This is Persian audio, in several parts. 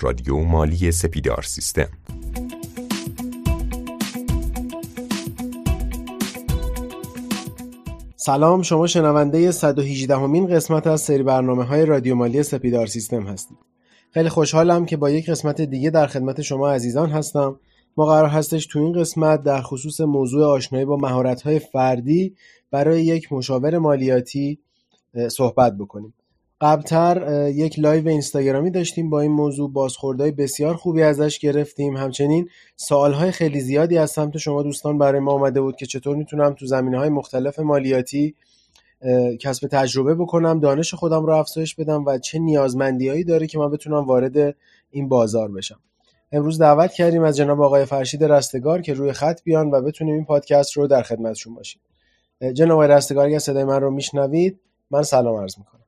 رادیو مالی سپیدار سیستم. سلام شما شنونده 118 همین قسمت از سری برنامه های رادیو مالی سپیدار سیستم هستید. خیلی خوشحالم که با یک قسمت دیگه در خدمت شما عزیزان هستم. ما قرار هستش تو این قسمت در خصوص موضوع آشنایی با مهارت های فردی برای یک مشاور مالیاتی صحبت بکنیم. قبلتر یک live اینستاگرامی داشتیم با این موضوع بازخوردهای بسیار خوبی ازش گرفتیم. همچنین سوالهای خیلی زیادی از سمت شما دوستان برای ما آمده بود که چطور می‌تونم تو زمینه های مختلف مالیاتی کسب تجربه بکنم دانش خودم رو افزایش بدم و چه نیازمندیهایی داره که من بتونم وارد این بازار بشم. امروز دعوت کردیم از جناب آقای فرشید رستگار که روی خط بیان و بتونیم این پادکست رو در خدمتشون باشیم. جناب آقای رستگار اگر صدای من رو میشنوید من سلام عرض می‌کنم.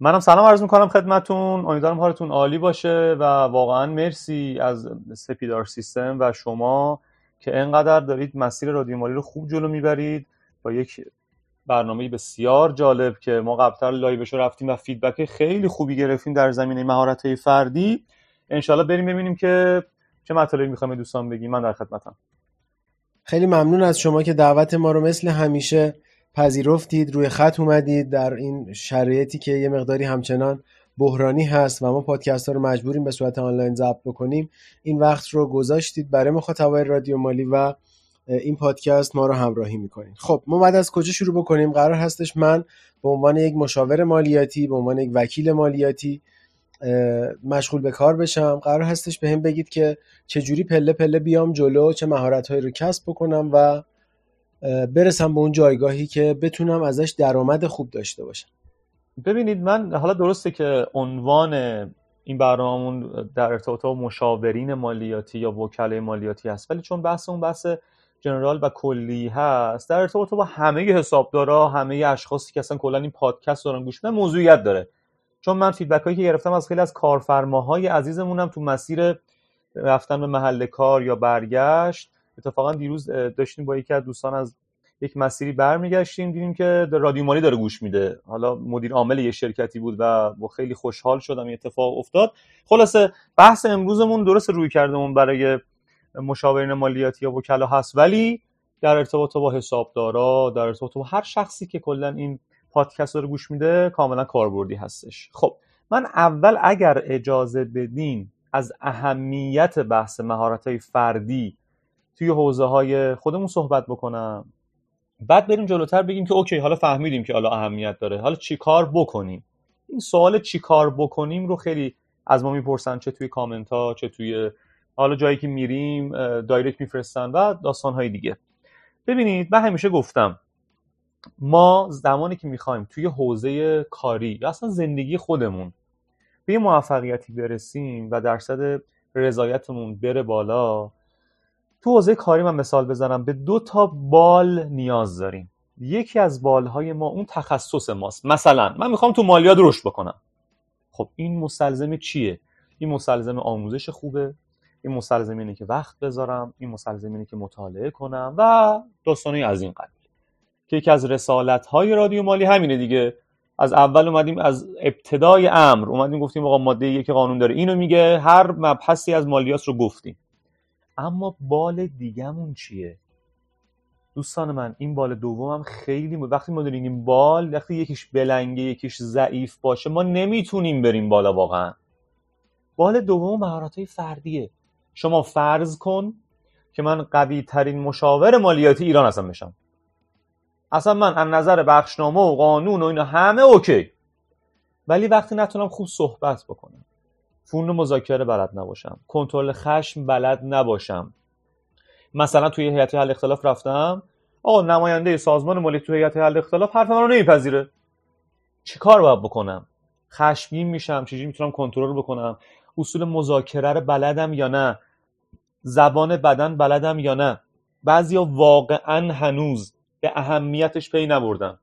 منم سلام عرض می‌کنم خدمتون. امیدوارم حالتون عالی باشه و واقعا مرسی از سپیدار سیستم و شما که انقدر دارید مسیر رادیو مالی رو خوب جلو می‌برید. با یک برنامه بسیار جالب که ما قبلتر live ش رو رفتیم و feedback خیلی خوبی گرفتیم در زمینه مهارت فردی. انشالله بریم ببینیم که چه مطالبی می‌خوایم دوستان بگیم. من در خدمتم. خیلی ممنون از شما که دعوت ما رو مثل همیشه پذیرفتید روی خط اومدید در این شرایطی که یه مقداری همچنان بحرانی هست و ما پادکست ها رو مجبوریم به صورت آنلاین ضبط بکنیم این وقت رو گذاشتید برای مخاطبای رادیو مالی و این پادکست ما رو همراهی می‌کنید. خب ما بعد از کجا شروع بکنیم؟ قرار هستش من به عنوان یک مشاور مالیاتی به عنوان یک وکیل مالیاتی مشغول به کار بشم. قرار هستش به هم بگید که چجوری پله پله بیام جلو چه مهارت هایی رو کسب بکنم و برسم به اون جایگاهی که بتونم ازش درآمد خوب داشته باشم. ببینید من حالا درسته که عنوان این برنامهمون در ارتباط با مشاورین مالیاتی یا وکلای مالیاتی هست ولی چون بحث اون بحث جنرال و کلی هست در ارتباط با همه حسابدارا همه اشخاصی که اصلا کلا این پادکست دارن گوش میدن موضوعیت داره. چون من فیدبک هایی که گرفتم از خیلی از کارفرماهای عزیزمونم تو مسیر رفتن به محل کار یا برگشت اتفاقا دیروز داشتیم با یکی از دوستان از یک مسیری برمیگشتیم دیدیم که رادیو مالی داره گوش میده. حالا مدیر عامل یه شرکتی بود و با خیلی خوشحال شدم این اتفاق افتاد. خلاصه بحث امروزمون درست روی کردمون برای مشاورین مالیاتی یا وکلا هست ولی در ارتباط با حسابدارا در ارتباط با هر شخصی که کلا این پادکست رو گوش میده کاملا کاربردی هستش. خب من اول اگر اجازه بدین از اهمیت بحث مهارت های فردی توی حوزه های خودمون صحبت بکنم. بعد بریم جلوتر بگیم که okay حالا فهمیدیم که حالا اهمیت داره. حالا چی کار بکنیم؟ این سوال چی کار بکنیم رو خیلی از ما می‌پرسن چه توی کامنت ها چه توی حالا جایی که میریم direct میفرستن و داستان های دیگه. ببینید من همیشه گفتم ما زمانی که می‌خوایم توی حوزه کاری یا اصلا زندگی خودمون به موفقیتی برسیم و درصد رضایتمون بره بالا تو حوزه کاری من مثال بزنم. به دو تا بال نیاز داریم. یکی از بالهای ما اون تخصص ماست. مثلا من می‌خوام تو مالیات رشد بکنم. خب این مستلزم چیه؟ این مستلزم آموزش خوبه. این مستلزم اینه که وقت بذارم. این مستلزم اینه که مطالعه کنم و داستانی از این قبیل. که یکی از رسالت های رادیو مالی همینه دیگه. از اول اومدیم از ابتدای امر. اومدیم گفتیم آقا ماده یک قانون داره اینو میگه. هر مبحثی از مالیات رو گفتیم. اما بال دیگهمون چیه؟ دوستان من این بال دومم خیلی وقتی ما داریم این بال وقتی یکیش بلنگه یکیش ضعیف باشه ما نمی‌تونیم بریم بالا واقعا. بال دوم مهارت فردیه. شما فرض کن که من قوی ترین مشاور مالیاتی ایران هستم بشم اصلا من از نظر بخشنامه و قانون و اینا همه اوکی. ولی وقتی نتونم خوب صحبت بکنم فون مذاکره بلد نباشم. کنترل خشم بلد نباشم. مثلا توی هیئت حل اختلاف رفتم. آقا نماینده سازمان مالیاتی توی هیئت حل اختلاف حرف من رو نمیپذیره. چیکار باید بکنم؟ خشمگین میشم چجوری می‌تونم کنترل بکنم؟ اصول مذاکره رو بلدم یا نه؟ زبان بدن بلدم یا نه؟ بعضیا واقعا هنوز به اهمیتش پی نبردن.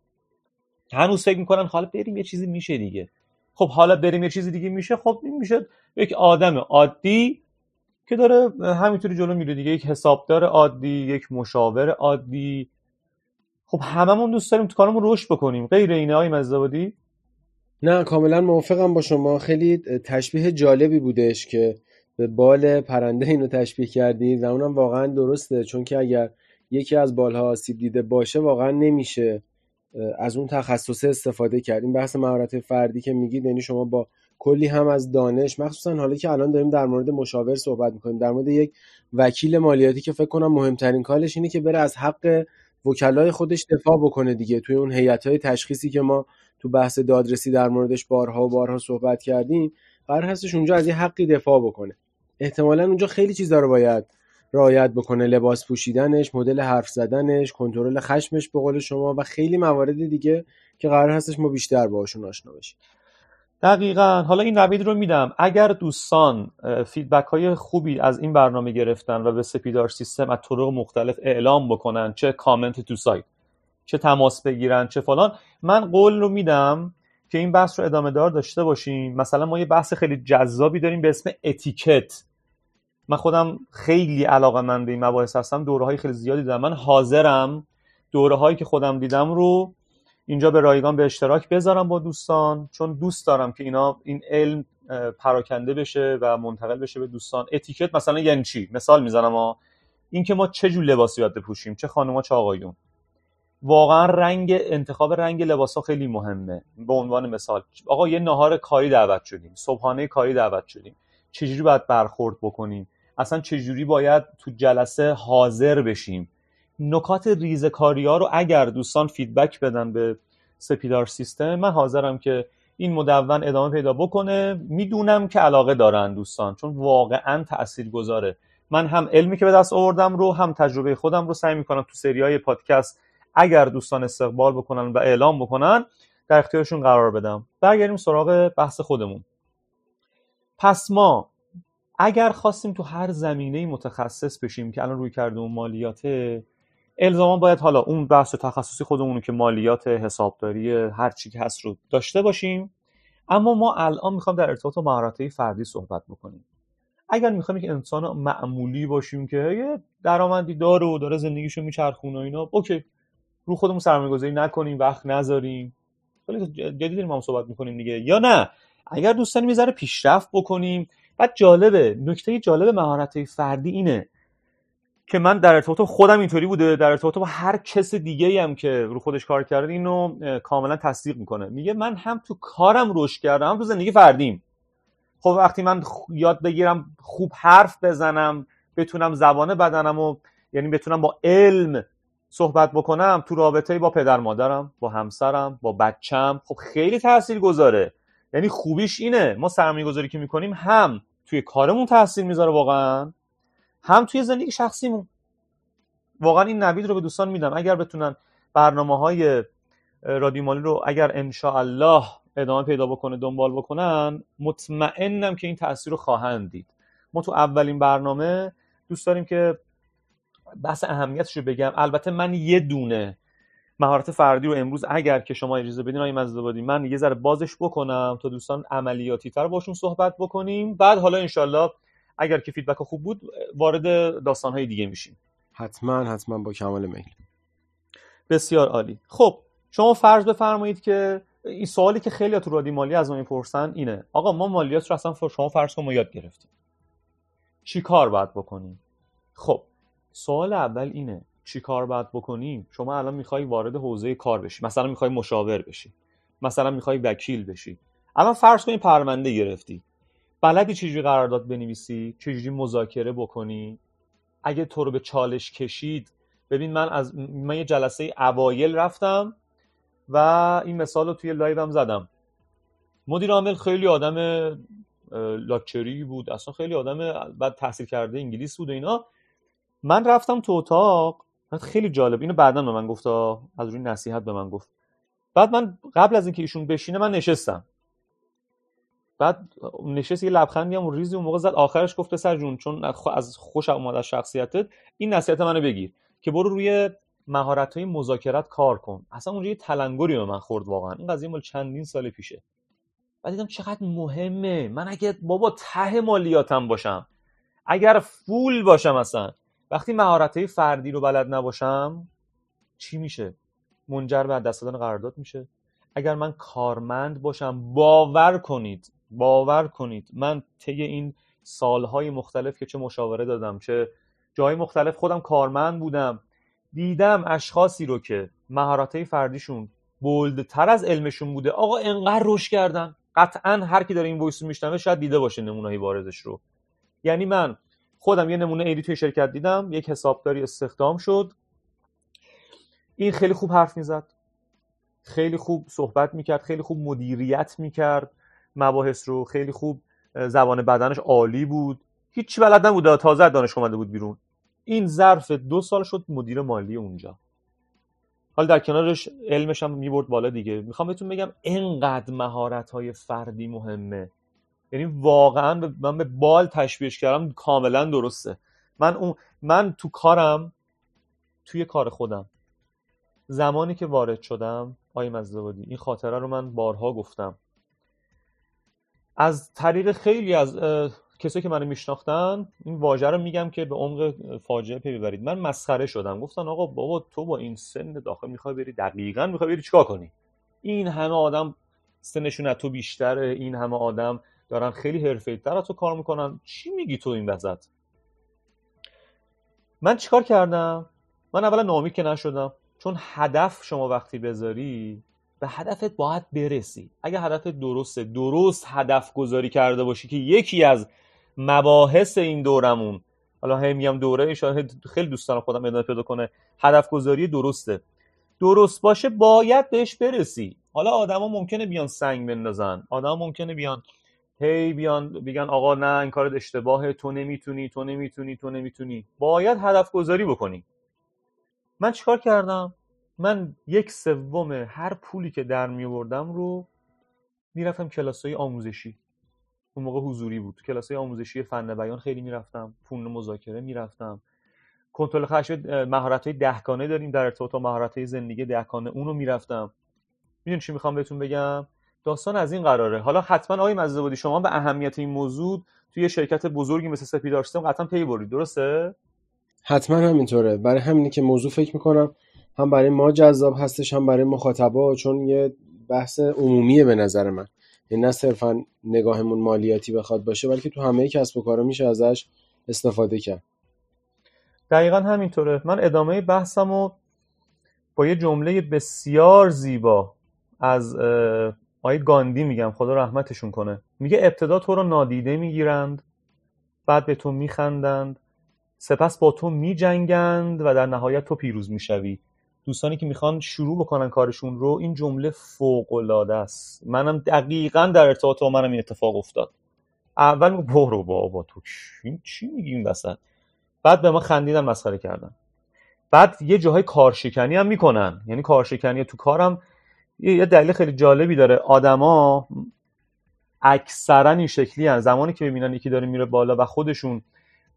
هنوز فکر می‌کنن حالا بریم یه چیزی میشه دیگه. خب حالا بریم یه چیزی دیگه میشه خب این میشه یک آدم عادی که داره همینطوری جلو میره دیگه یک حسابدار عادی یک مشاور عادی. خب هممون دوست داریم تو کارمون رشد بکنیم. غیر اینه های مزدابادی نه کاملا موافقم با شما. خیلی تشبیه جالبی بودش که به بال پرنده اینو تشبیه کردید و اونم واقعا درسته چون که اگر یکی از بالها آسیب دیده باشه واقعا نمیشه از اون تخصص استفاده کرد این بحث مهارت فردی که میگید یعنی شما با کلی هم از دانش مخصوصا حالا که الان داریم در مورد مشاور صحبت می‌کنیم در مورد یک وکیل مالیاتی که فکر کنم مهمترین کارش اینه که بره از حق وکلای خودش دفاع بکنه دیگه. توی اون هیئت های تشخیصی که ما تو بحث دادرسی در موردش بارها و بارها صحبت کردیم قرار هستش اونجا از یه حقی دفاع بکنه. احتمالا اونجا خیلی چیزا رو باید رعایت بکنه. لباس پوشیدنش مدل حرف زدنش کنترل خشمش به قول شما و خیلی موارد دیگه که قرار هستش ما بیشتر باهاشون آشنا بشیم. دقیقا. حالا این نوید رو میدم. اگر دوستان feedback های خوبی از این برنامه گرفتن و به سپیدار سیستم از طرق مختلف اعلام بکنن چه کامنت تو سایت چه تماس بگیرن چه فلان من قول رو میدم که این بحث رو ادامه دار داشته باشیم. مثلا ما یه بحث خیلی جذابی داریم به اسم اتیکت. من خودم خیلی علاقه من به این مباحث هستم. دوره های خیلی زیادی دیدم. من حاضرم دوره هایی که خودم دیدم رو اینجا به رایگان به اشتراک بذارم با دوستان چون دوست دارم که اینا این علم پراکنده بشه و منتقل بشه به دوستان. اتیکت مثلا یعنی چی؟ مثال می‌زنم ها این که ما چه جور لباسی باید بپوشیم؟ چه خانوما چه آقایون؟ واقعا رنگ انتخاب رنگ لباس ها خیلی مهمه. به عنوان مثال. آقا یه نهار کاری دعوت شدیم. صبحانه کاری دعوت شدیم. چجوری باید برخورد بکنیم؟ اصلا چجوری باید تو جلسه حاضر بشیم؟ نکات ریزکاری ها رو اگر دوستان فیدبک بدن به سپیدار سیستم من حاضرم که این مدون ادامه پیدا بکنه. می‌دونم که علاقه دارن دوستان چون واقعا تأثیر گذاره من هم علمی که به دست آوردم رو هم تجربه خودم رو سعی می‌کنم تو سری های پادکست اگر دوستان استقبال بکنن و اعلام بکنن در اختیارشون قرار بدم. برگردیم سراغ بحث خودمون. پس ما اگر خواستیم تو هر زمینه متخصص بشیم که الان روی کرده اون مالیاته الزاما باید حالا اون بحث تخصصی خودمون که مالیات حسابداری هر چی که هست رو داشته باشیم. اما ما الان می‌خوام در ارتباط با مهارت‌های فردی صحبت بکنیم. اگر می‌خوایم که انسان معمولی باشیم که یه درآمدی داره و داره زندگیشو میچرخونه و اینا اوکی. رو خودمون سرمایه‌گذاری نکنیم وقت نذاریم. خیلی جدی داریم هم صحبت می‌کنیم دیگه. یا نه. اگر دوستانی می‌ذاره پیشرفت بکنیم بعد جالبه نکته جالب مهارت فردی اینه که من در ارتباط خودم اینطوری بوده در ارتباط با هر کس دیگه هم که رو خودش کار کرده اینو کاملا تصدیق می‌کنه. میگه من هم تو کارم رشد کردم هم تو زندگی فردیم. خب وقتی من یاد بگیرم خوب حرف بزنم بتونم زبان بدنم و یعنی بتونم با علم صحبت بکنم تو رابطه با پدر مادرم با همسرم با بچم خب خیلی تاثیر گذاره یعنی خوبیش اینه. ما سرمایه گذاری که می‌کنیم هم توی کارمون تاثیر می‌ذاره واقعا. هم توی زندگی شخصیمون. واقعا این نوید رو به دوستان میدم. اگر بتونن برنامه های رادیو مالی رو اگر الله ادامه پیدا بکنه دنبال بکنن مطمئنم که این تاثیر رو خواهند دید. ما تو اولین برنامه دوست داریم که بحث اهمیتش رو بگم. البته من یه دونه مهارت فردی رو امروز اگر که شما اجازه بدین آقای مزدابادی من یه ذره بازش بکنم تا دوستان عملیاتی تر باشون صحبت بکنیم. بعد حالا انشالله اگر که فیدبک خوب بود وارد داستانهای دیگه میشیم. حتما حتما با کمال میل بسیار عالی. خب شما فرض بفرمایید که این سوالی که خیلی تو رادی مالی از ما می‌پرسن اینه. آقا ما مالیات رو اصلا شما فرض کن ما یاد گرفتیم. چی کار باید بکنیم؟ خب سوال اول اینه. چی کار باید بکنیم شما الان می‌خوای وارد حوزه کار بشی. مثلا می‌خوای مشاور بشی. مثلا می‌خوای وکیل بشی. الان فرض کنید پرونده گرفتی. بلدی چجوری قرارداد بنویسی؟ چجوری مذاکره بکنی؟ اگه تو رو به چالش کشید ببین من از من یه جلسه اوایل رفتم و این مثال رو توی لایوم زدم. مدیر عامل خیلی آدم لاکچری بود. اصلا خیلی آدم بعد تحصیل کرده انگلیس بود و اینا. من رفتم تو اتاق. خیلی جالب اینو بعدا به من گفت از روی نصیحت به من گفت. بعد من قبل از اینکه ایشون بشینه من نشستم. بعد نشست یه لبخندی هم ریزی اون موقع زد آخرش گفت پسر جون چون از خوش اومد از شخصیتت این نصیحت منو بگیر که برو روی مهارت های مذاکرت کار کن. اصلا اونجا یه تلنگری به من خورد واقعا. این قضیه مال چندین سال پیشه. بعد دیدم چقدر مهمه. من اگه بابا ته مالیاتم باشم اگر فول باشم اصلا وقتی مهارت فردی رو بلد نباشم چی میشه؟ منجر به دست دادن قرارداد میشه. اگر من کارمند باشم باور کنید باور کنید. من طی این سالهای مختلف که چه مشاوره دادم چه جای مختلف خودم کارمند بودم دیدم اشخاصی رو که مهارت‌های فردیشون بولدتر از علمشون بوده آقا انقدر رشد کردن. قطعا هر کی داره این وایس میشنوه شاید دیده باشه نمونه‌های بارزش رو. یعنی من خودم یه نمونه ایدی توی شرکت دیدم یک حسابداری استخدام شد. این خیلی خوب حرف می‌زد. خیلی خوب صحبت می‌کرد خیلی خوب مدیریت می‌کرد. مباحث رو خیلی خوب زبان بدنش عالی بود. هیچی بلد نبود تازه دانش اومده بود بیرون. این ظرف دو سال شد مدیر مالی اونجا. حالا در کنارش علمش هم می‌برد بالا دیگه. می‌خوام بهتون بگم انقدر مهارت های فردی مهمه. یعنی واقعا من به بال تشبیهش کردم کاملا درسته. من اون من تو کارم توی کار خودم زمانی که وارد شدم آقای مزدوادی این خاطره رو من بارها گفتم. از طریق خیلی از کسایی که منو میشناختن این واژه رو میگم که به عمق فاجعه پی ببرید. من مسخره شدم. گفتن آقا بابا تو با این سن داخل می‌خوای بری دقیقا می‌خوای بری چیکار کنی؟ این همه آدم سنشون از تو بیشتره این همه آدم دارن خیلی حرفه‌ای‌تر از تو کار می‌کنن. چی میگی تو این وسط؟ من چیکار کردم؟ من اولا ناامید که نشدم. چون هدف شما وقتی بذاری به هدفت باید برسی. اگه هدف درسته درست هدف گذاری کرده باشی که یکی از مباحث این دورمون حالا هم میگم دوره شاید خیلی دوستان خودم ادامه پیدا کنه. هدف گذاری درسته. درست باشه باید بهش برسی. حالا آدما ممکنه بیان سنگ بندازن. آدما ممکنه بیان هی بیان بگن آقا نه این کارت اشتباهه تو نمی‌تونی تو نمی‌تونی تو نمی‌تونی. باید هدف گذاری بکنی. من چیکار کردم؟ من یک سوم هر پولی که در می رو می‌رفتم کلاس های آموزشی. اون موقع حضوری بود. کلاس های آموزشی فن بیان خیلی می‌رفتم. فون مذاکره می‌رفتم. کنترل خشم مهارت های دهکانه داریم در ارتباط با مهارت های زندگی دهکانه. اونو می‌رفتم. می‌دونی چی می‌خوام بهتون بگم؟ داستان از این قراره. حالا حتما آقای مزه شما به اهمیت این موضوع توی شرکت بزرگی مثل سپیدار سیستم قطعا پی برید درسته؟ حتما همینطوره. برای همینی که موضوع فکر می‌کنم هم برای ما جذاب هستش هم برای مخاطبا چون یه بحث عمومیه به نظر من. یعنی نه صرفا نگاهمون مالیاتی بخواد باشه بلکه تو همه کسب و کارا میشه ازش استفاده کرد. دقیقا همینطوره. من ادامه بحثم و با یه جمله بسیار زیبا از آقای گاندی میگم خدا رحمتشون کنه. میگه ابتدا تو رو نادیده می‌گیرند بعد به تو میخندند سپس با تو میجنگند و در نهایت تو پیروز می‌شوی. دوستانی که می‌خوان شروع بکنن کارشون رو این جمله فوق العاده است. منم دقیقا در ارتباط با منم این اتفاق افتاد. اول برو بابا تو چی میگی این بعد به ما خندیدن مسخره کردن. بعد یه جاهای کارشکنی هم می‌کنن. یعنی کارشکنی تو کارم یه دلیل خیلی جالبی داره. آدما اکثرا این شکلی هن. زمانی که ببینن یکی داره میره بالا و خودشون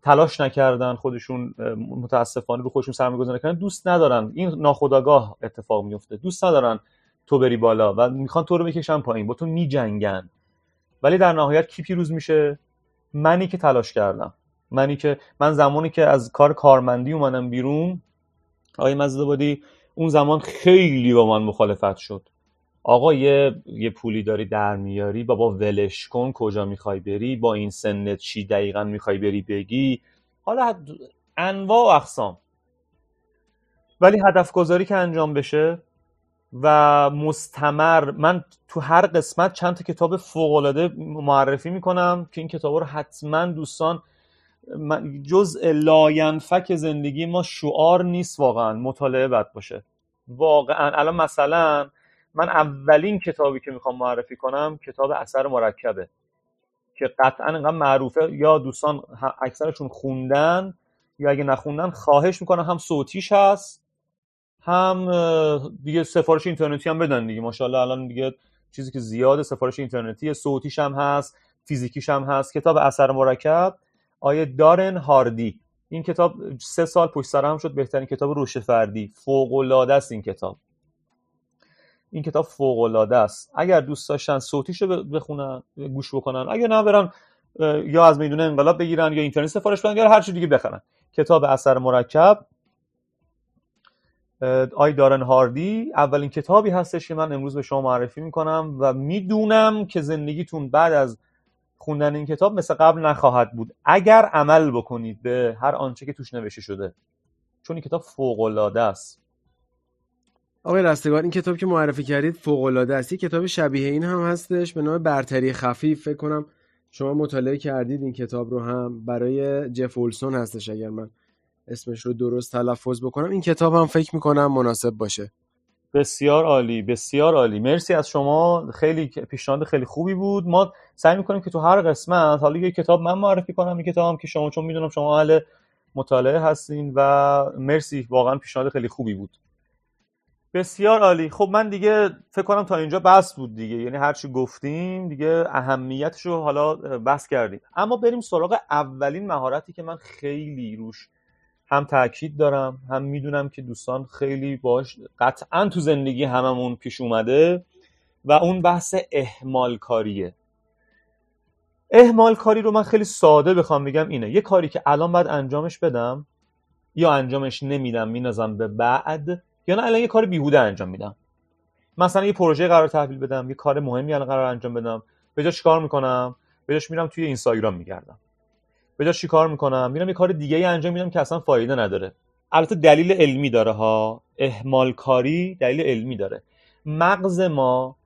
تلاش نکردن خودشون متاسفانه رو خودشون سرمایه‌گذاری نکردن دوست ندارن. این ناخودآگاه اتفاق میفته دوست ندارن تو بری بالا و می‌خوان تو رو بکشن پایین. با تو میجنگن. ولی در نهایت کی پیروز میشه؟ منی که تلاش کردم. منی که من زمانی که از کار کارمندی اومدم بیرون آقای مزدابادی اون زمان خیلی با من مخالفت شد. آقا یه, یه پولی داری در میاری؟ بابا ولش کن کجا می‌خوای بری؟ با این سنت چی دقیقا می‌خوای بری بگی؟ حالا انواع و اقسام. ولی هدف گذاری که انجام بشه و مستمر من تو هر قسمت چند تا کتاب فوق معرفی می‌کنم که این کتاب رو حتما دوستان جزء لاینفک زندگی ما شعار نیست واقعا مطالعه بد باشه. واقعا الان مثلا من اولین کتابی که می‌خوام معرفی کنم کتاب اثر مرکبه که قطعا انقدر معروفه. یا دوستان اکثرشون خوندن یا اگه نخوندن خواهش می‌کنم هم صوتیش هست هم دیگه سفارش اینترنتی هم بدن دیگه. ماشاءالله الان دیگه چیزی که زیاد سفارش اینترنتی صوتیش هم هست فیزیکیش هم هست. کتاب اثر مرکب آیه دارن هاردی. این کتاب سه سال پشت سر هم شد. بهترین کتاب روش فردی. فوق العاده است این کتاب. این کتاب فوق العاده است. اگر دوست داشتن صوتیشو بخونن گوش بکنن. اگر نه برن یا از میدون انقلاب بگیرن یا اینترنت سفارش بدن یا هر چی دیگه بخرن. کتاب اثر مرکب آی دارن هاردی. اولین کتابی هستش که من امروز به شما معرفی می‌کنم و می‌دونم که زندگیتون بعد از خوندن این کتاب مثل قبل نخواهد بود. اگر عمل بکنید به هر آنچه که توش نوشته شده. چون این کتاب فوق العاده است. آقای رستگار این کتاب که معرفی کردید فوق العاده است کتاب شبیه این هم هستش به نام برتری خفیف فکر کنم شما مطالعه کردید این کتاب رو هم. برای جف اولسون هستش اگر من اسمش رو درست تلفظ بکنم. این کتاب هم فکر می‌کنم مناسب باشه. بسیار عالی بسیار عالی. مرسی از شما. خیلی پیشنهاد خیلی خوبی بود. ما سعی می‌کنیم که تو هر قسمت حالا یه کتاب من معرفی کنم این کتاب هم که شما چون می‌دونم شما اهل مطالعه هستین و مرسی. واقعا پیشنهاد خیلی خوبی بود. بسیار عالی. خب من دیگه فکر کنم تا اینجا بس بود دیگه. یعنی هرچی گفتیم دیگه اهمیتش رو حالا بس کردیم. اما بریم سراغ اولین مهارتی که من خیلی روش هم تاکید دارم هم می‌دونم که دوستان خیلی باش قطعا تو زندگی هممون پیش اومده و اون بحث اهمال کاریه اهمال کاری رو من خیلی ساده بخوام بگم اینه. یه کاری که الان باید انجامش بدم یا انجامش نمیدم مینازم به بعد یا نه الان یه کار بیهوده انجام میدم. مثلا یه پروژه قرار تحویل بدم یه کار مهمی الان قرار انجام بدم. به جا چیکار می‌کنم؟ به جاش میرم توی اینستاگرام میگردم. به جا چیکار می‌کنم؟ میرم یه کار دیگه ای انجام میدم که اصلا فایده نداره. البته دلیل علمی داره ها. اهمال کاری دلیل علمی داره. مغز ما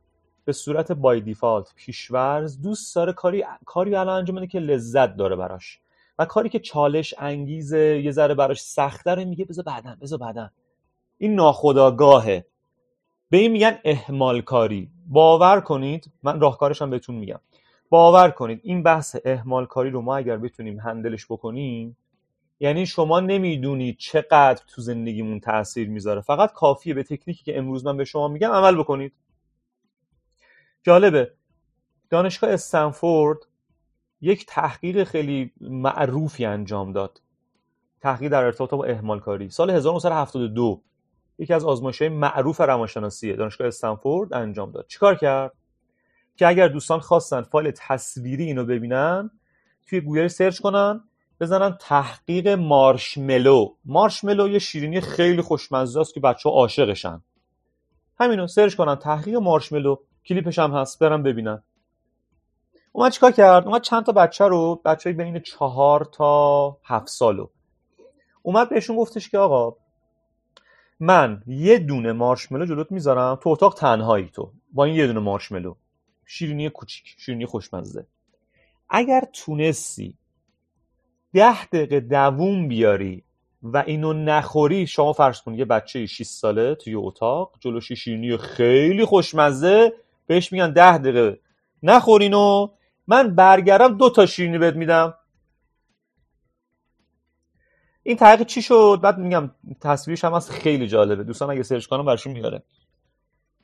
به صورت بای دیفالت پیشورز دوست داره کاری کاری الان انجام بده که لذت داره براش. و کاری که چالش انگیزه یه ذره براش سخته رو میگه بذار بعدا بذار بعدا. این ناخداگاهه به این میگن اهمال کاری باور کنید من راهکارش هم بهتون میگم. باور کنید این بحث اهمال کاری رو ما اگر بتونیم هندلش بکنیم یعنی شما نمی‌دونید چقدر تو زندگیمون تاثیر می‌ذاره. فقط کافیه به تکنیکی که امروز من به شما میگم عمل بکنید. جالبه. دانشگاه استنفورد یک تحقیق خیلی معروفی انجام داد. تحقیق در ارتباط با اهمال کاری سال 1972 یکی از آزمایش معروف روانشناسی دانشگاه استنفورد انجام داد. چیکار کرد؟ که اگر دوستان خواستن فایل تصویری اینو ببینن توی گوگل سرچ کنن بزنن تحقیق مارشملو. مارشملو یه شیرینی خیلی خوشمزه است که بچه عاشقشن. همینو سرچ کنن تحقیق مارشملو. کلیپش هم هست برن ببینن. اومد چیکار کرد؟ اومد چند تا بچه رو بچه بین چهار تا هفت سالو. اومد بهشون گفتش که آقا من یه دونه مارشملو جلوت می‌ذارم تو اتاق تنهایی تو. با این یه دونه مارشملو. شیرینی کوچیک شیرینی خوشمزه. اگر تونستی ده دقیقه دووم بیاری و اینو نخوری شما فرض کن یه بچه 6 ساله توی اتاق جلوش شیرینی خیلی خوشمزه بهش میگن ده دقیقه. نخورینو. من برگردم دو تا شیرینی بهت میدم. این تحقیق چی شد؟ بعد میگم تصویرش هم از خیلی جالبه. دوستان اگه سرچ کنم براشون میاره.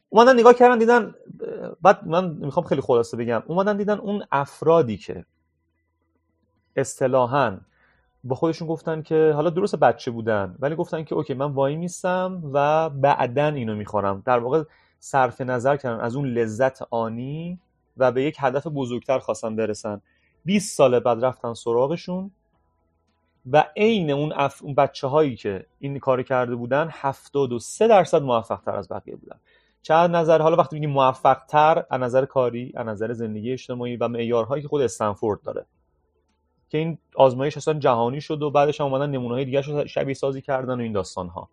اومدن نگاه کردن دیدن بعد من می‌خوام خیلی خلاصه بگم. اومدن دیدن اون افرادی که اصطلاحا با خودشون گفتن که حالا درست بچه بودن ولی گفتن که اوکی من وای میستم و بعدا اینو می‌خورم. در واقع صرف نظر کردن. از اون لذت آنی و به یک هدف بزرگتر خواستن برسن. 20 سال بعد رفتن سراغشون. و عین اون, اف... اون بچه هایی که این کار کرده بودن 73 درصد موفق تر از بقیه بودن. چه نظر حالا وقتی میگیم موفق تر از نظر کاری از نظر زندگی اجتماعی و معیارهایی که خود استنفورد داره. که این آزمایش اصلا جهانی شد و بعدش هم اومدن نمونه های دیگه شد شبیه سازی کردن و این داستان ها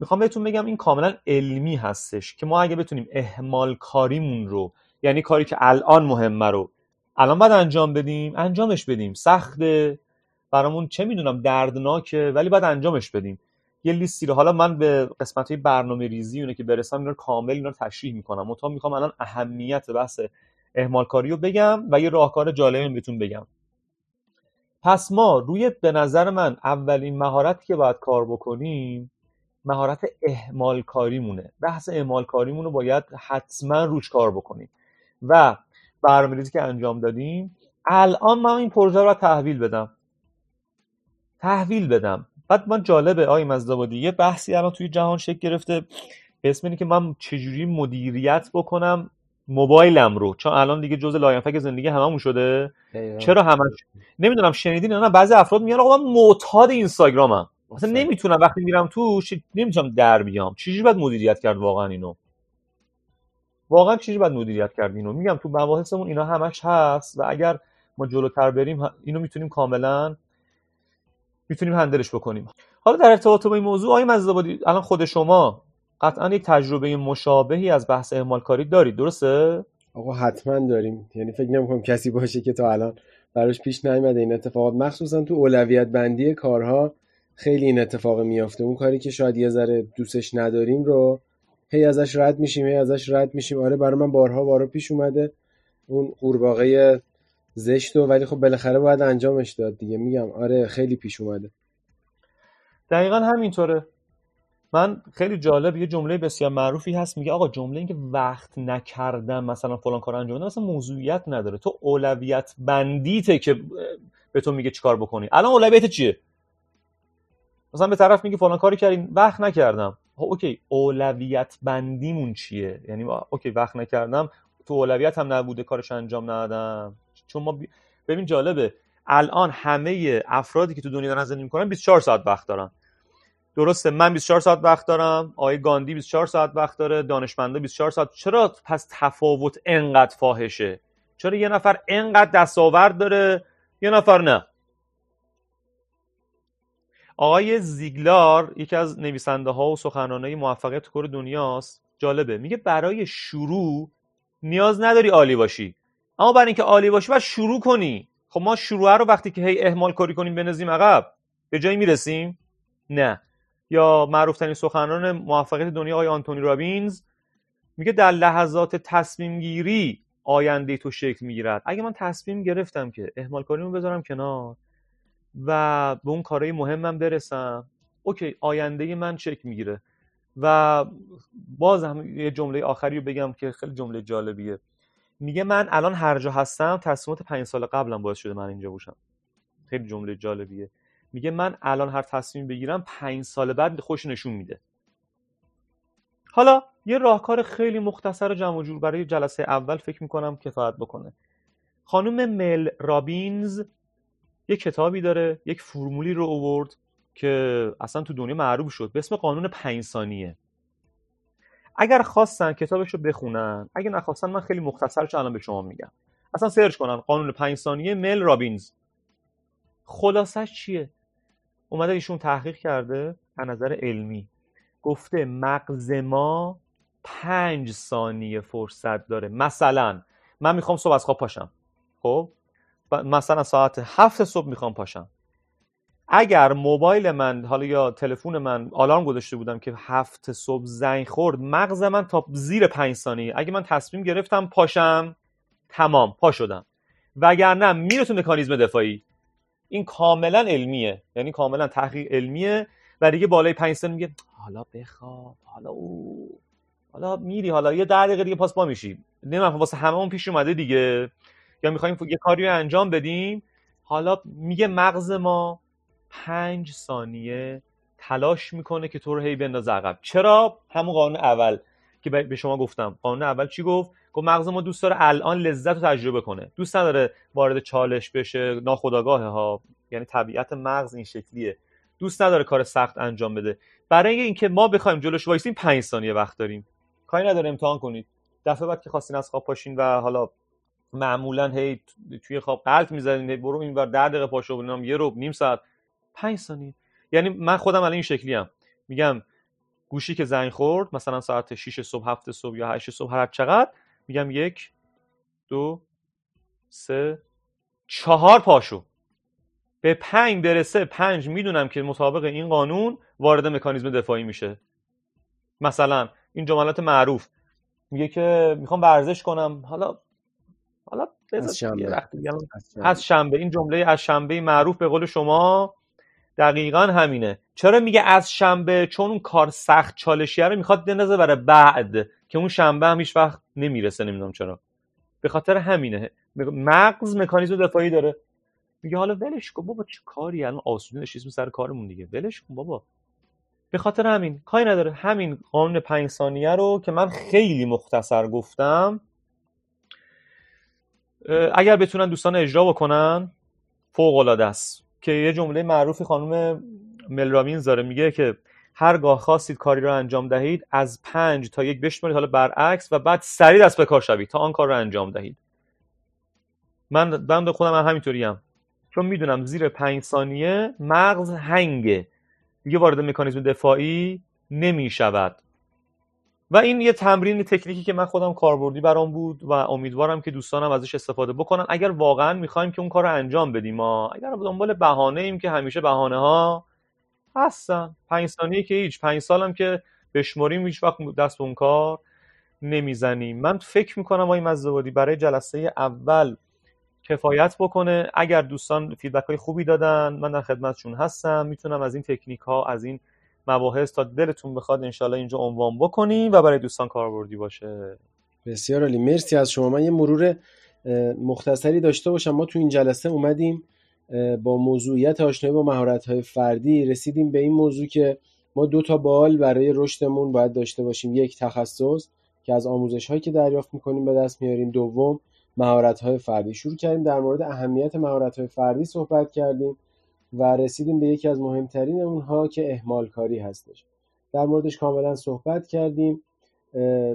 می‌خوام بهتون بگم این کاملا علمی هستش که ما اگه بتونیم اهمال کاریمون رو یعنی کاری که الان مهمه رو الان باید انجام بدیم انجامش بدیم. سخته. برامون چه می‌دونم دردناکه ولی باید انجامش بدیم. یه لیستی رو حالا من به قسمت های برنامه ریزی اونه که برسم اینا رو کامل اینا رو تشریح می‌کنم. مطمئن می‌خوام الان اهمیت بحث اهمال کاری رو بگم و یه راهکار جالبی بهتون بگم. پس ما روی به نظر من اولین مهارتی که باید کار بکنیم مهارت اهمال کاریمونه بحث اهمال کاریمون رو باید حتما روش کار بکنیم. و برنامه ریزی که انجام دادیم الان من این پروژه رو تحویل بدم. تحویل بدم. بعد من جالبه آقای مزدابادی یه بحثی الان توی جهان شکل گرفته. به اسم اینه که من چجوری مدیریت بکنم موبایلم رو؟ چون الان دیگه جزء لاینفک زندگی هممون شده. چرا همش؟ نمی‌دونم شنیدین نه؟ بعضی افراد میگن آقا من معتاد اینستاگرامم. مثلا نمی‌تونم وقتی میرم توش نمی‌تونم در بیام. چجوری باید مدیریت کرد واقعا اینو؟ واقعا چجوری باید مدیریت کرد اینو؟ میگم تو مباحثمون اینا همش هست و اگر ما جلوتر بریم اینو می‌تونیم کاملا می‌تونیم هندلش بکنیم. حالا در ارتباط با این موضوع آقای مزدابادی الان خود شما قطعا یک تجربه مشابهی از بحث اهمال کاری دارید درسته؟ آقا حتما داریم. یعنی فکر نمی‌کنم کسی باشه که تا الان براش پیش نیومده این اتفاقات. مخصوصا تو اولویت بندی کارها خیلی این اتفاق میافته. اون کاری که شاید یه ذره دوستش نداریم رو هی ازش رد میشیم هی ازش رد میشیم. آره برای من بارها بارها پیش اومده. اون قورباغه زشت و ولی خب بالاخره باید انجامش داد دیگه. میگم آره خیلی پیش اومده. دقیقا همینطوره. من خیلی جالب یه جمله بسیار معروفی هست. میگه آقا جمله اینکه وقت نکردم مثلا فلان کار انجام مثلا موضوعیت نداره. تو اولویت بندیته که به تو میگه چیکار بکنی. الان اولویت چیه؟ مثلا به طرف میگه فلان کاری کردین وقت نکردم. خب اوکی اولویت بندیمون چیه؟ یعنی اوکی وقت نکردم. تو اولویت هم نبوده کارش انجام ندادم. چون ما ببین جالبه. الان همه افرادی که تو دنیا دارن زندگی می‌کنن 24 ساعت وقت دارن. درسته من 24 ساعت وقت دارم آقای گاندی 24 ساعت وقت داره دانشمنده 24 ساعت. چرا پس تفاوت انقدر فاحشه؟ چرا یه نفر انقدر دستاورد داره یه نفر نه. آقای زیگلار یکی از نویسنده ها و سخنرانای موفقیت کور دنیاست. جالبه. میگه برای شروع نیاز نداری عالی باشی. اما برای اینکه عالی باشی باید شروع کنی. خب ما شروع رو وقتی که هی اهمال کاری کنیم بنزیم عقب به جایی می‌رسیم؟ نه. یا معروف ترین سخنران موفقیت دنیا آقای آنتونی رابینز میگه در لحظات تصمیم گیری آینده تو شکل می‌گیرد. اگه من تصمیم گرفتم که اهمال کاریمو بذارم کنار و به اون کارهای مهمم برسم اوکی آینده من شکل می‌گیره. و باز هم یه جمله آخری رو بگم که خیلی جمله جالبیه. میگه من الان هر جا هستم تصمیمات پنج سال قبلم باعث شده من اینجا باشم. خیلی جمله جالبیه. میگه من الان هر تصمیم بگیرم پنج سال بعد خوش نشون میده. حالا یه راهکار خیلی مختصر و جمع جور برای جلسه اول فکر می‌کنم کفایت بکنه. خانم مل رابینز یک کتابی داره یک فرمولی رو اوورد که اصلا تو دنیا معروف شد. به اسم قانون پنج ثانیه. اگر خواستن کتابش رو بخونن اگه نخواستن من خیلی مختصرش الان به شما میگم. اصلا سرچ کنن قانون پنج ثانیه مل رابینز. خلاصش چیه؟ اومده ایشون تحقیق کرده از نظر علمی. گفته مغز ما پنج ثانیه فرصت داره. مثلا من می‌خوام صبح از خواب پاشم. خب؟ مثلا ساعت هفت صبح می‌خوام پاشم. اگر موبایل من حالا یا تلفن من آلارم گذاشته بودم که هفت صبح زنگ خورد مغز من تا زیر پنج ثانیه. اگه من تصمیم گرفتم پاشم تمام پا شدم. وگرنه میره تو مکانیزم دفاعی. این کاملا علمیه. یعنی کاملا تحقیق علمیه و دیگه بالای پنج ثانیه میگه حالا بخواب حالا او حالا میری حالا یه ده دقیقه دیگه پاس با میشی نمی‌دونم واسه همه اون پیش اومده دیگه. یا می‌خوایم یه کاری رو انجام بدیم. حالا میگه مغز ما پنج ثانیه تلاش می‌کنه که تو رو هی بندازه عقب. چرا؟ همون قانون اول که به شما گفتم. قانون اول چی گفت؟ گفت مغز ما دوست داره الان لذت رو تجربه کنه. دوست نداره وارد چالش بشه ناخداگاه ها. یعنی طبیعت مغز این شکلیه. دوست نداره کار سخت انجام بده. برای اینکه ما بخوایم جلوش وایسیم 5 ثانیه وقت داریم. کاری نداره امتحان کنید. دفعه بعد که خواستین از خواب پاشین و حالا معمولا هی توی خواب قلط می‌زنین برو اینور 10 دقیقه پاشو ببینم یه رو نیم ساعت. 5 ثانیه. یعنی من خودم الان این شکلی ام میگم گوشی که زنگ خورد مثلا ساعت 6 صبح 7 صبح یا 8 صبح هر چقدر میگم یک دو سه چهار پاشو. به پنج برسه پنج می‌دونم که مطابق این قانون وارد مکانیزم دفاعی میشه. مثلا این جملات معروف. میگه که می‌خوام ورزش کنم. حالا حالا از شنبه. از شنبه. این جمله از شنبه معروف به قول شما دقیقا همینه. چرا میگه از شنبه؟ چون اون کار سخت چالشیه رو می‌خواد بندازه برای بعد که اون شنبه هم وقت نمی‌رسه نمی‌دونم چرا. به خاطر همینه. مغز مکانیزم دفاعی داره. میگه حالا ولش کن بابا چه کاری؟ الان آسونه نشیزم سر کارمون دیگه. ولش کن بابا. به خاطر همین کاری نداره. همین قانون پنج ثانیه رو که من خیلی مختصر گفتم اگر بتونن دوستان اجرا بکنن فوق العاده است. که یه جمله معروفی خانم مل رابینز داره. میگه که هرگاه خواستید کاری رو انجام دهید از پنج تا یک بشمارید حالا برعکس و بعد سریع دست به کار شوید تا آن کار رو انجام دهید. من بند خودم من همینطوری هم. چون می‌دونم زیر پنج ثانیه مغز هنگه. دیگه وارد مکانیزم دفاعی نمی‌شود. و این یه تمرین تکنیکی که من خودم کاربردی برام بود و امیدوارم که دوستانم ازش استفاده بکنن. اگر واقعا می‌خوایم که اون کار رو انجام بدیم ما اگر دنبال بهانه ایم که همیشه بهانه ها هستن. پنج ثانیه که هیچ پنج سالم که بشماریم هیچ وقت دست اون کار نمی‌زنیم. من فکر می‌کنم آقای مزدوادی برای جلسه اول کفایت بکنه. اگر دوستان فیدبک های خوبی دادن من در خدمتشون هستم. می‌تونم از این تکنیک ها از این مباحث تا دلتون بخواد انشالله اینجا عنوان بکنیم و برای دوستان کاربردی باشه. بسیار عالی. مرسی از شما. من یه مرور مختصری داشته باشم. ما تو این جلسه اومدیم با موضوعیت آشنایی با مهارت های فردی رسیدیم به این موضوع که ما دو تا بال برای رشدمون باید داشته باشیم. یک تخصص که از آموزش هایی که دریافت می‌کنیم به دست میاریم. دوم مهارت های فردی. شروع کردیم در مورد اهمیت مهارت های فردی صحبت کردیم. و رسیدیم به یکی از مهمترین اونها که اهمال کاری هستش. در موردش کاملا صحبت کردیم.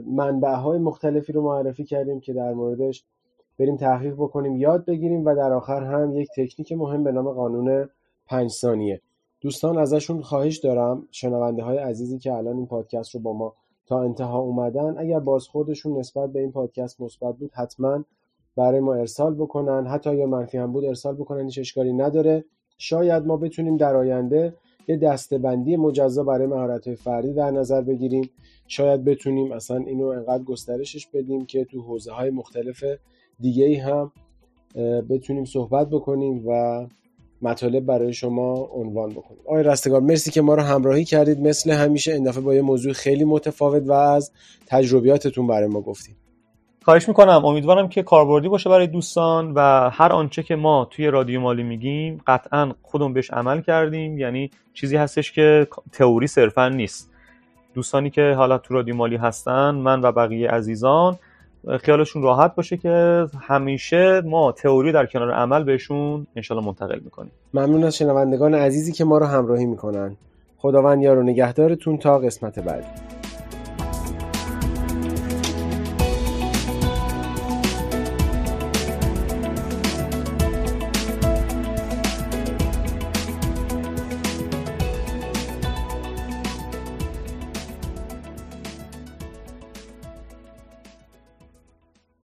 منبع های مختلفی رو معرفی کردیم که در موردش بریم تحقیق بکنیم یاد بگیریم و در آخر هم یک تکنیک مهم به نام قانون پنج ثانیه دوستان ازشون خواهش دارم شنونده های عزیزی که الان این پادکست رو با ما تا انتها اومدن اگر بازخوردشون نسبت به این پادکست مثبت بود حتما برای ما ارسال بکنن. حتی اگر منفی هم بود ارسال بکنن هیچ اشکالی نداره. شاید ما بتونیم در آینده یه دستبندی مجزا برای مهارت فردی در نظر بگیریم. شاید بتونیم اصلا اینو انقدر گسترشش بدیم که تو حوزه های مختلف دیگه ای هم بتونیم صحبت بکنیم و مطالب برای شما عنوان بکنیم. آقای رستگار مرسی که ما رو همراهی کردید. مثل همیشه این دفعه با یه موضوع خیلی متفاوت و از تجربیاتتون برای ما گفتید. خواهش می‌کنم امیدوارم که کاربردی باشه برای دوستان و هر آنچه که ما توی رادیو مالی میگیم قطعا خودمون بهش عمل کردیم. یعنی چیزی هستش که تئوری صرفا نیست. دوستانی که حالا تو رادیو مالی هستن من و بقیه عزیزان خیالشون راحت باشه که همیشه ما تئوری در کنار عمل بهشون انشالله منتقل می‌کنیم. ممنون از شنوندگان عزیزی که ما رو همراهی می‌کنن. خداوند یار و نگهدارتون تا قسمت بعدی